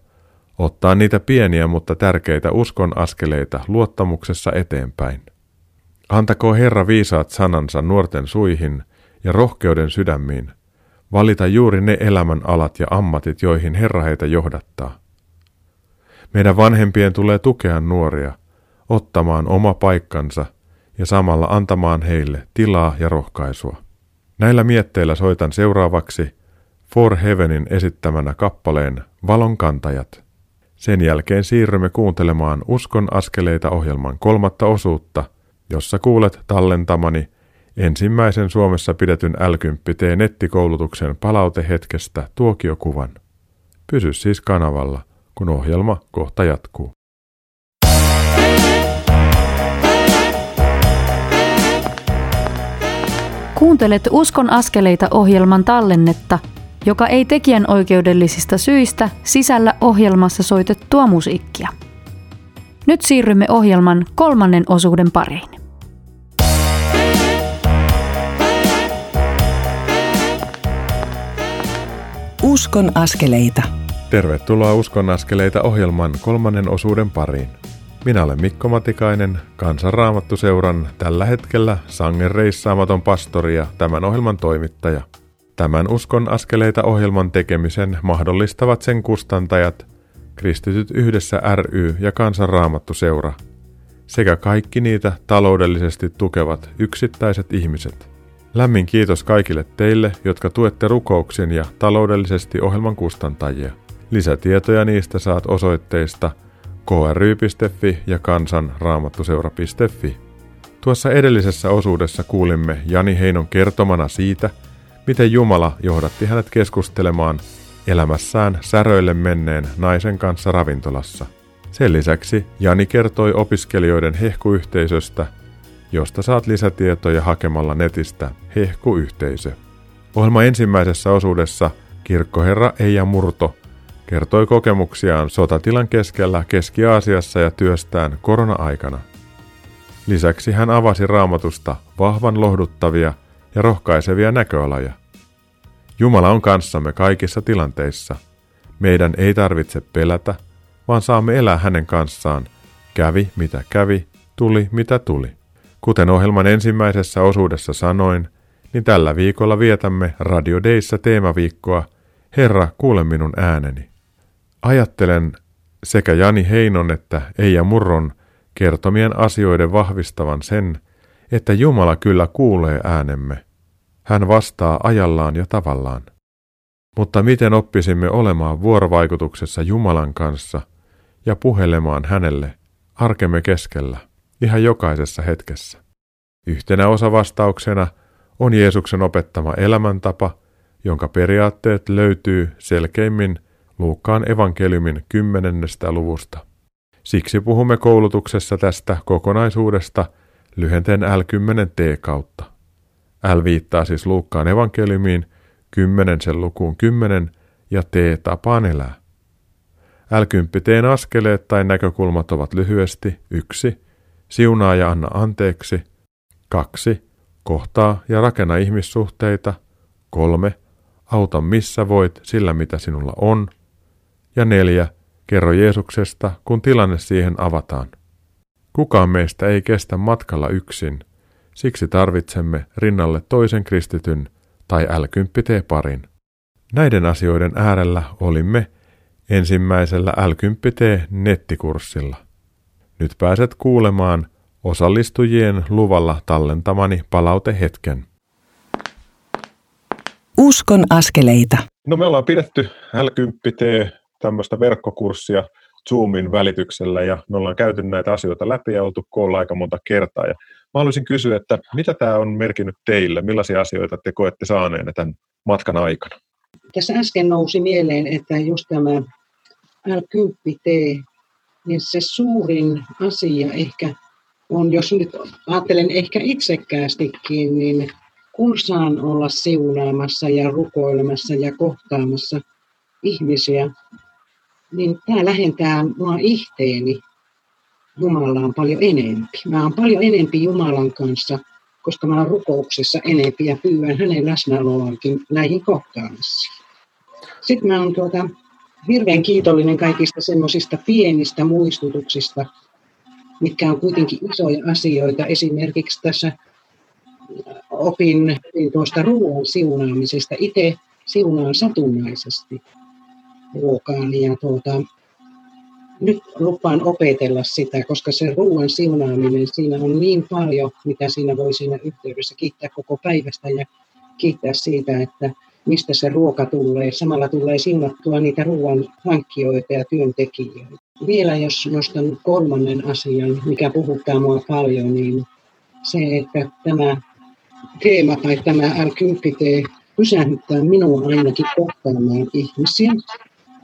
ottaa niitä pieniä mutta tärkeitä uskon askeleita luottamuksessa eteenpäin. Antako Herra viisaat sanansa nuorten suihin ja rohkeuden sydämiin, valita juuri ne elämän alat ja ammatit, joihin Herra heitä johdattaa. Meidän vanhempien tulee tukea nuoria, ottamaan oma paikkansa ja samalla antamaan heille tilaa ja rohkaisua. Näillä mietteillä soitan seuraavaksi For Heavenin esittämänä kappaleen Valon kantajat. Sen jälkeen siirrymme kuuntelemaan Uskon askeleita ohjelman kolmatta osuutta, jossa kuulet tallentamani ensimmäisen Suomessa pidetyn l nettikoulutuksen palautehetkestä tuokiokuvan. Pysy siis kanavalla, kun ohjelma kohta jatkuu. Kuuntelet Uskon askeleita ohjelman tallennetta – joka ei tekijän oikeudellisista syistä sisällä ohjelmassa soitettua musiikkia. Nyt siirrymme ohjelman kolmannen osuuden pariin. Uskon askeleita. Tervetuloa Uskon askeleita ohjelman kolmannen osuuden pariin. Minä olen Mikko Matikainen, Kansanraamattuseuran tällä hetkellä sangen reissaamaton pastori ja tämän ohjelman toimittaja – Tämän Uskon askeleita ohjelman tekemisen mahdollistavat sen kustantajat, Kristityt yhdessä ry ja Kansanraamattu seura, sekä kaikki niitä taloudellisesti tukevat yksittäiset ihmiset. Lämmin kiitos kaikille teille, jotka tuette rukouksen ja taloudellisesti ohjelman kustantajia. Lisätietoja niistä saat osoitteista kry.fi ja kansanraamattuseura.fi. Tuossa edellisessä osuudessa kuulimme Jani Heinon kertomana siitä, miten Jumala johdatti hänet keskustelemaan elämässään säröille menneen naisen kanssa ravintolassa. Sen lisäksi Jani kertoi opiskelijoiden hehkuyhteisöstä, josta saat lisätietoja hakemalla netistä Hehkuyhteisö. Ohjelma ensimmäisessä osuudessa kirkkoherra Eija Murto kertoi kokemuksiaan sotatilan keskellä Keski-Aasiassa ja työstään korona-aikana. Lisäksi hän avasi raamatusta vahvan lohduttavia ja rohkaisevia näköaloja. Jumala on kanssamme kaikissa tilanteissa. Meidän ei tarvitse pelätä, vaan saamme elää hänen kanssaan. Kävi mitä kävi, tuli mitä tuli. Kuten ohjelman ensimmäisessä osuudessa sanoin, niin tällä viikolla vietämme Radio Dayssä teemaviikkoa Herra, kuule minun ääneni. Ajattelen sekä Jani Heinon että Eija Murron kertomien asioiden vahvistavan sen, että Jumala kyllä kuulee äänemme. Hän vastaa ajallaan ja tavallaan. Mutta miten oppisimme olemaan vuorovaikutuksessa Jumalan kanssa ja puhelemaan hänelle arkemme keskellä ihan jokaisessa hetkessä? Yhtenä osavastauksena on Jeesuksen opettama elämäntapa, jonka periaatteet löytyy selkeimmin Luukkaan evankeliumin kymmenennestä luvusta. Siksi puhumme koulutuksessa tästä kokonaisuudesta lyhenteen L10T kautta. L viittaa siis Luukkaan evankeliumiin, 10 sen lukuun 10 ja T tapaan elää. L10 askeleet tai näkökulmat ovat lyhyesti 1. Siunaa ja anna anteeksi. 2. Kohtaa ja rakenna ihmissuhteita. 3. Auta missä voit sillä mitä sinulla on. Ja 4. Kerro Jeesuksesta, kun tilanne siihen avataan. Kukaan meistä ei kestä matkalla yksin, siksi tarvitsemme rinnalle toisen kristityn tai l parin. Näiden asioiden äärellä olimme ensimmäisellä l nettikurssilla. Nyt pääset kuulemaan osallistujien luvalla tallentamani palautehetken. Uskon askeleita. No me ollaan pidetty l tämmöistä verkkokurssia Zoomin välityksellä ja me ollaan käyty näitä asioita läpi ja oltu koolla aika monta kertaa. Ja mä haluaisin kysyä, että mitä tämä on merkinnyt teille? Millaisia asioita te koette saaneenne tämän matkan aikana? Tässä äsken nousi mieleen, että just tämä L10T, niin se suurin asia ehkä on, jos nyt ajattelen ehkä itsekkäästikin, niin kun saan olla siunaamassa ja rukoilemassa ja kohtaamassa ihmisiä, niin tämä lähentää mua ihteeni Jumalaan paljon enempi. Mä oon paljon enempi Jumalan kanssa, koska mä oon rukouksessa enempi ja pyydän hänen läsnäoloankin näihin kohtaamisiin. Sitten mä oon tuota, hirveän kiitollinen kaikista semmoisista pienistä muistutuksista, mitkä on kuitenkin isoja asioita. Esimerkiksi tässä opin tuosta ruoan siunaamisesta. Itse siunaan satunnaisesti ruokaan ja tuota, nyt lupaan opetella sitä, koska se ruoan siunaaminen, siinä on niin paljon, mitä siinä voi siinä yhteydessä kiittää koko päivästä ja kiittää siitä, että mistä se ruoka tulee. Samalla tulee siunattua niitä ruoan hankkijoita ja työntekijöitä. Vielä jos nostan kolmannen asian, mikä puhuttaa mua paljon, niin se, että tämä teema tai tämä R10 pysähdyttää minua ainakin kohtaamaan ihmisiä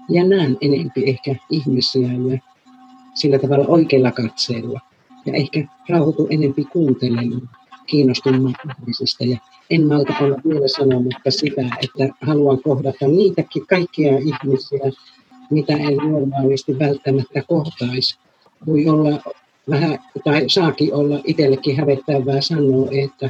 ja näen enempi ehkä ihmisiä ja sillä tavalla oikealla katseella. Ja ehkä rauhoitu enempi kuuntelemaan kiinnostumaan ihmisistä. Ja en malta olla vielä sanomatta sitä, että haluan kohdata niitäkin kaikkia ihmisiä, mitä en normaalisti välttämättä kohtaisi. Voi olla vähän, tai saakin olla itsellekin hävettävää sanoa, että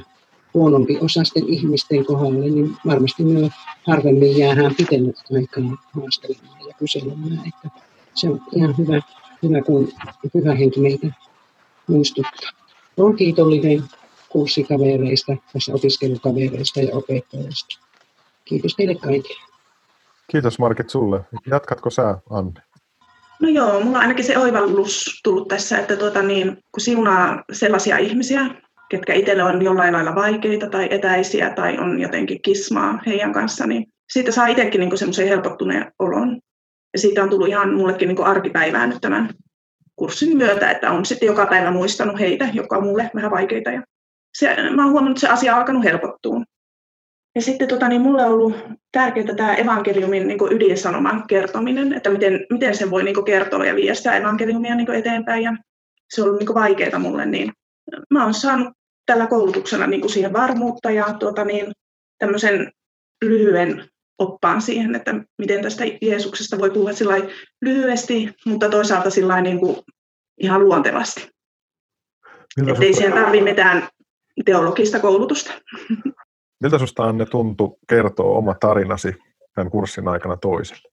huonompi osasten ihmisten kohdalle, niin varmasti myös harvemmin jäähän pitemmäksi aikaa haastelemaan ja kyselemään. Että se on ihan hyvä, hyvä kun hyvä henki meitä muistuttaa. Olen kiitollinen kurssikavereista, tässä opiskelukavereista ja opettajista. Kiitos teille kaikille. Kiitos Markit sulle. Jatkatko sä, Anne? No joo, mulla on ainakin se oivallus tullut tässä, että tuota niin, kun siunaa sellaisia ihmisiä, ketkä itselle on jollain lailla vaikeita tai etäisiä tai on jotenkin kismaa heidän kanssa, niin siitä saa itsekin niin semmoisen helpottuneen olon. Ja siitä on tullut ihan mullekin niin arkipäivää nyt tämän kurssin myötä, että on sitten joka päivä muistanut heitä, jotka on mulle vähän vaikeita. Ja se, mä oon huomannut, että se asia on alkanut helpottua. Ja sitten tota, niin mulle on ollut tärkeää tämä evankeliumin niin ydinsanoman kertominen, että miten, miten sen voi niin kertoa ja viestää evankeliumia niin eteenpäin. Ja se on ollut niin vaikeaa mulle, niin mä oon saanut tällä koulutuksella niin kuin siihen varmuutta ja tuota, niin, tämmöisen lyhyen oppaan siihen, että miten tästä Jeesuksesta voi puhua lyhyesti, mutta toisaalta sillä niin kuin ihan luontevasti. Että ei siihen tarvitse mitään teologista koulutusta. Miltä sinusta Anne tuntui kertoa oma tarinasi tämän kurssin aikana toiselle?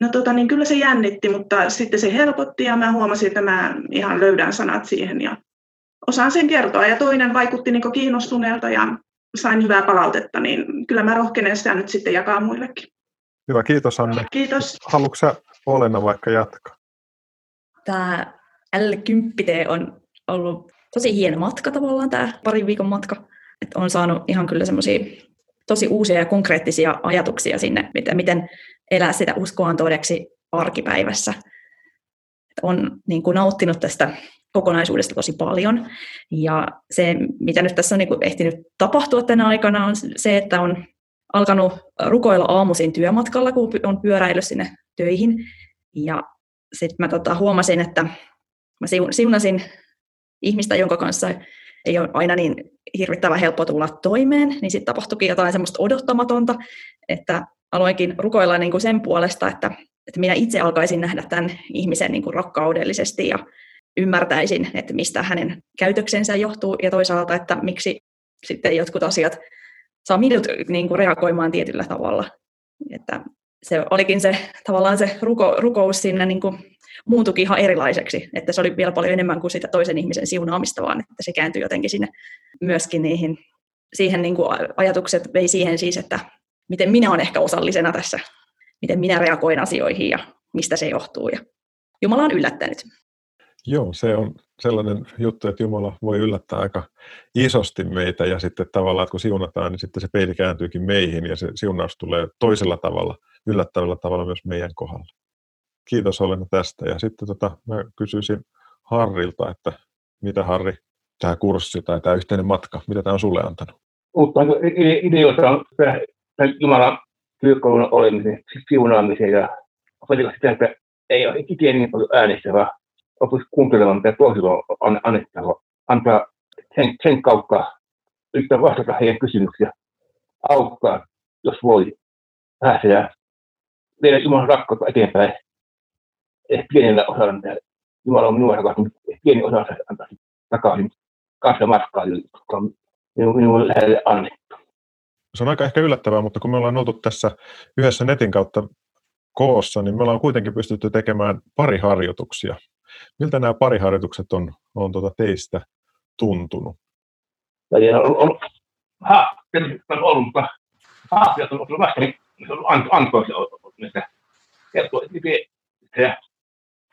No tota, niin kyllä se jännitti, mutta sitten se helpotti ja mä huomasin, että mä ihan löydän sanat siihen ja osaan sen kertoa. Ja toinen vaikutti niin kiinnostuneelta ja sain hyvää palautetta, niin kyllä mä rohkenen sitä nyt sitten jakaa muillekin. Hyvä, kiitos Anne. Kiitos. Haluatko sä Olena vaikka jatkaa? Tämä L10 on ollut tosi hieno matka tavallaan, tämä parin viikon matka. Et on saanut ihan kyllä semmoisia tosi uusia ja konkreettisia ajatuksia sinne, miten elää sitä uskoaan todeksi arkipäivässä. Et on niin kuin nauttinut tästä kokonaisuudesta tosi paljon. Ja se, mitä nyt tässä on niin ehtinyt tapahtua tänä aikana, on se, että on alkanut rukoilla aamuisin työmatkalla, kun on pyöräillyt sinne töihin. Ja sitten mä tota, huomasin, että mä siunasin ihmistä, jonka kanssa ei ole aina niin hirvittävän helppo tulla toimeen, niin sitten tapahtuikin jotain semmoista odottamatonta, että aloinkin rukoilla niin kuin sen puolesta, että, että minä itse alkaisin nähdä tämän ihmisen niin kuin rakkaudellisesti ja ymmärtäisin, että mistä hänen käytöksensä johtuu ja toisaalta, että miksi sitten jotkut asiat saa minut niin kuin reagoimaan tietyllä tavalla. Että se olikin se tavallaan se ruko, rukous sinne niin kuin muuntukin ihan erilaiseksi, että se oli vielä paljon enemmän kuin sitä toisen ihmisen siunaamista, vaan että se kääntyi jotenkin sinne myöskin niihin, siihen niin kuin ajatukset vei siihen siis, että miten minä olen ehkä osallisena tässä, miten minä reagoin asioihin ja mistä se johtuu. Ja Jumala on yllättänyt. Joo, se on sellainen juttu, että Jumala voi yllättää aika isosti meitä ja sitten tavallaan, että kun siunataan, niin sitten se peili kääntyykin meihin ja se siunaus tulee toisella tavalla, yllättävällä tavalla myös meidän kohdalla. Kiitos Olena tästä. Ja sitten tota, mä kysyisin Harrilta, että mitä Harri, tämä kurssi tai tämä yhteinen matka, mitä tämä on sulle antanut? Uutta ideoita on Jumalan työkalun olemisen, siunaamisen ja opetella sitä, että ei ole ikinä niin paljon äänestä, opisi kuuntelemaan, mitä toisilla on annettava. Antaa sen, sen kautta yrittää vastata heidän kysymyksiä, auttaa, jos voi päästä viedä Jumalan rakkautta eteenpäin. Eh, pienellä osalla, Jumala on minua rakastunut, pieni osa antaa takaisin kanssa matkaa, joka on minulle lähelle annettu. Se on aika ehkä yllättävää, mutta kun me ollaan oltu tässä yhdessä netin kautta koossa, niin me ollaan kuitenkin pystytty tekemään pari harjoituksia. Miltä nämä pariharjoitukset on, on tuota teistä tuntunut? Ja on, on, ha, on ollut, mutta haasteet on ollut vasta, niin se on antoisia että kertoo, että se,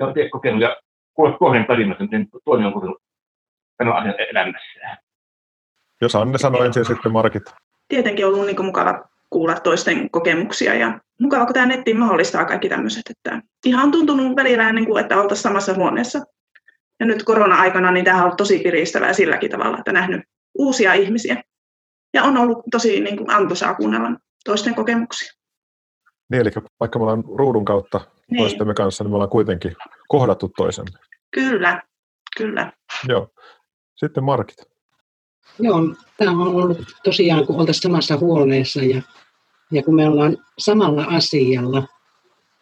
on itse kokenut ja kuulet toisen tarinasta, miten toinen on kokenut tämän asian elämässään. Jos Anne sanoi ensin sitten Markit. Tietenkin on ollut niin mukava kuulla toisten kokemuksia ja mukava, kun tämä netti mahdollistaa kaikki tämmöiset. Että ihan on tuntunut välillä, niin kuin, että oltaisiin samassa huoneessa. Ja nyt korona-aikana niin tämä on ollut tosi piristävää silläkin tavalla, että nähnyt uusia ihmisiä. Ja on ollut tosi niin kuin, antoisaa kuunnella toisten kokemuksia. Niin, eli vaikka me ollaan ruudun kautta niin. toistemme kanssa, niin me ollaan kuitenkin kohdattu toisemme. Kyllä, kyllä. Joo. Sitten Markit. Joo, tämä on ollut tosiaan, kun oltaisiin samassa huoneessa ja, ja kun me ollaan samalla asialla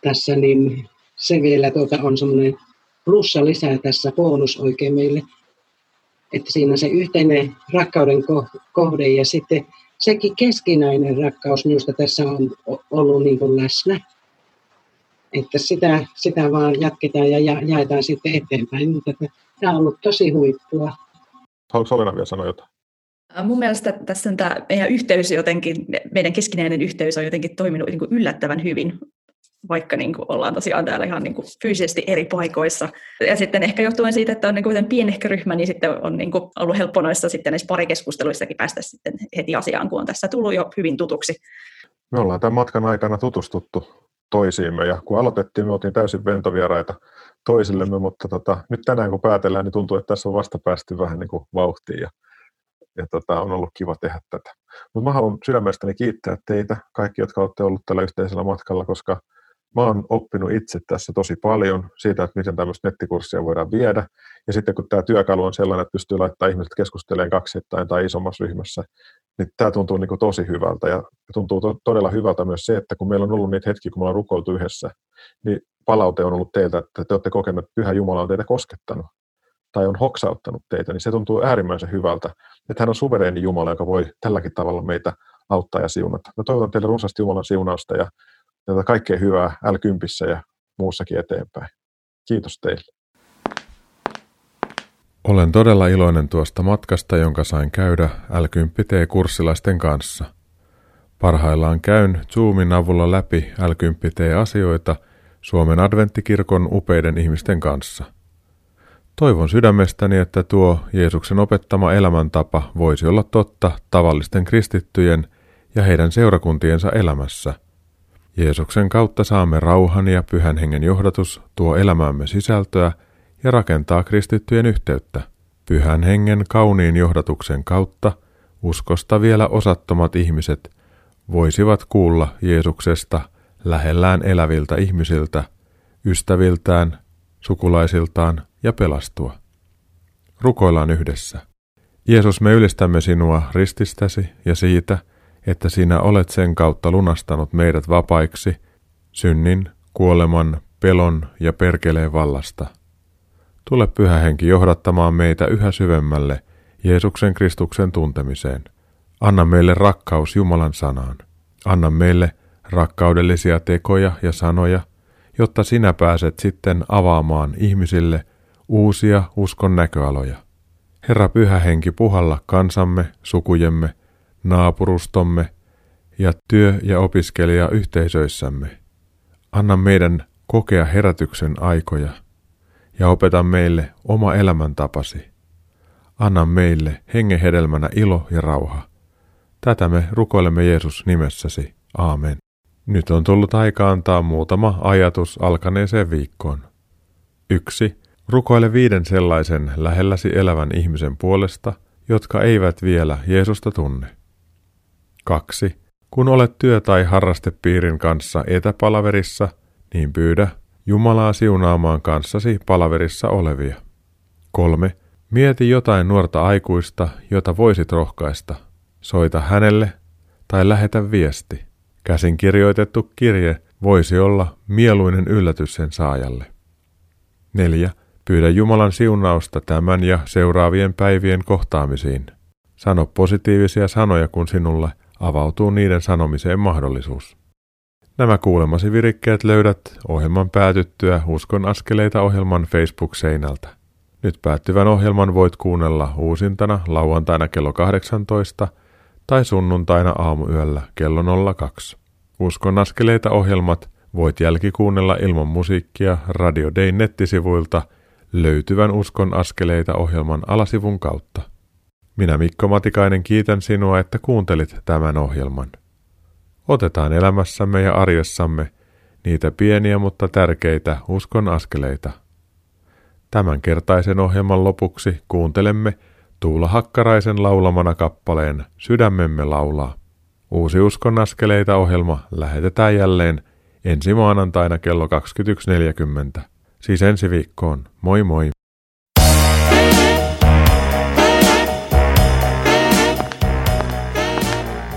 tässä, niin se vielä tuota on semmoinen plussa lisää tässä bonus oikein meille. Että siinä se yhteinen rakkauden kohde ja sitten sekin keskinäinen rakkaus minusta tässä on ollut niin kuin läsnä. Että sitä, sitä vaan jatketaan ja jaetaan sitten eteenpäin. Mutta tämä on ollut tosi huippua. Haluatko Olena vielä sanoa jotain? Mun mielestä tässä on tämä meidän yhteys jotenkin, meidän keskinäinen yhteys on jotenkin toiminut niin kuin yllättävän hyvin, vaikka niin kuin ollaan tosiaan täällä ihan niin kuin fyysisesti eri paikoissa. Ja sitten ehkä johtuen siitä, että on niin kuin pienehkö ryhmä, niin sitten on niin kuin ollut helppo noissa sitten näissä parikeskusteluissakin päästä sitten heti asiaan, kun on tässä tullut jo hyvin tutuksi. Me ollaan tämän matkan aikana tutustuttu toisiimme ja kun aloitettiin, me oltiin täysin ventovieraita toisillemme, mutta tota, nyt tänään kun päätellään, niin tuntuu, että tässä on vasta päästy vähän niin kuin vauhtiin ja ja tota, on ollut kiva tehdä tätä. Mutta mä haluan sydämestäni kiittää teitä, kaikki, jotka olette olleet tällä yhteisellä matkalla, koska mä oon oppinut itse tässä tosi paljon siitä, että miten tämmöistä nettikurssia voidaan viedä. Ja sitten kun tämä työkalu on sellainen, että pystyy laittamaan ihmiset keskustelemaan kaksittain tai isommassa ryhmässä, niin tämä tuntuu niin kuin tosi hyvältä. Ja tuntuu to- todella hyvältä myös se, että kun meillä on ollut niitä hetkiä, kun me ollaan rukoiltu yhdessä, niin palaute on ollut teiltä, että te olette kokeneet, että Pyhä Jumala on teitä koskettanut tai on hoksauttanut teitä, niin se tuntuu äärimmäisen hyvältä, että hän on suvereeni Jumala, joka voi tälläkin tavalla meitä auttaa ja siunata. Mä toivon teille runsaasti Jumalan siunausta ja tätä kaikkea hyvää l ja muussakin eteenpäin. Kiitos teille. Olen todella iloinen tuosta matkasta, jonka sain käydä l kurssilaisten kanssa. Parhaillaan käyn Zoomin avulla läpi l asioita Suomen adventtikirkon upeiden ihmisten kanssa. Toivon sydämestäni, että tuo Jeesuksen opettama elämäntapa voisi olla totta tavallisten kristittyjen ja heidän seurakuntiensa elämässä. Jeesuksen kautta saamme rauhan ja pyhän hengen johdatus tuo elämäämme sisältöä ja rakentaa kristittyjen yhteyttä. Pyhän hengen kauniin johdatuksen kautta uskosta vielä osattomat ihmiset voisivat kuulla Jeesuksesta lähellään eläviltä ihmisiltä, ystäviltään, sukulaisiltaan ja pelastua. Rukoillaan yhdessä. Jeesus, me ylistämme sinua rististäsi ja siitä, että sinä olet sen kautta lunastanut meidät vapaiksi synnin, kuoleman, pelon ja perkeleen vallasta. Tule pyhä henki johdattamaan meitä yhä syvemmälle Jeesuksen Kristuksen tuntemiseen. Anna meille rakkaus Jumalan sanaan. Anna meille rakkaudellisia tekoja ja sanoja, jotta sinä pääset sitten avaamaan ihmisille uusia uskon näköaloja. Herra Pyhä Henki puhalla kansamme, sukujemme, naapurustomme ja työ- ja opiskelijayhteisöissämme. Anna meidän kokea herätyksen aikoja ja opeta meille oma elämäntapasi. Anna meille hengen hedelmänä ilo ja rauha. Tätä me rukoilemme Jeesus nimessäsi. Aamen. Nyt on tullut aika antaa muutama ajatus alkaneeseen viikkoon. 1. Rukoile viiden sellaisen lähelläsi elävän ihmisen puolesta, jotka eivät vielä Jeesusta tunne. 2. Kun olet työ- tai harrastepiirin kanssa etäpalaverissa, niin pyydä Jumalaa siunaamaan kanssasi palaverissa olevia. 3. Mieti jotain nuorta aikuista, jota voisit rohkaista. Soita hänelle tai lähetä viesti. Käsin kirjoitettu kirje voisi olla mieluinen yllätys sen saajalle. 4. Pyydä Jumalan siunausta tämän ja seuraavien päivien kohtaamisiin. Sano positiivisia sanoja, kun sinulle avautuu niiden sanomiseen mahdollisuus. Nämä kuulemasi virikkeet löydät ohjelman päätyttyä Uskon askeleita ohjelman Facebook-seinältä. Nyt päättyvän ohjelman voit kuunnella uusintana lauantaina kello 18 tai sunnuntaina aamuyöllä kello 02. Uskon askeleita ohjelmat voit jälkikuunnella ilman musiikkia Radio Day nettisivuilta löytyvän Uskon askeleita ohjelman alasivun kautta. Minä Mikko Matikainen kiitän sinua, että kuuntelit tämän ohjelman. Otetaan elämässämme ja arjessamme niitä pieniä mutta tärkeitä uskon askeleita. Tämänkertaisen ohjelman lopuksi kuuntelemme Tuula Hakkaraisen laulamana kappaleen Sydämemme laulaa. Uusi Uskon askeleita ohjelma lähetetään jälleen ensi maanantaina kello 21.40. Siis ensi viikkoon. Moi moi!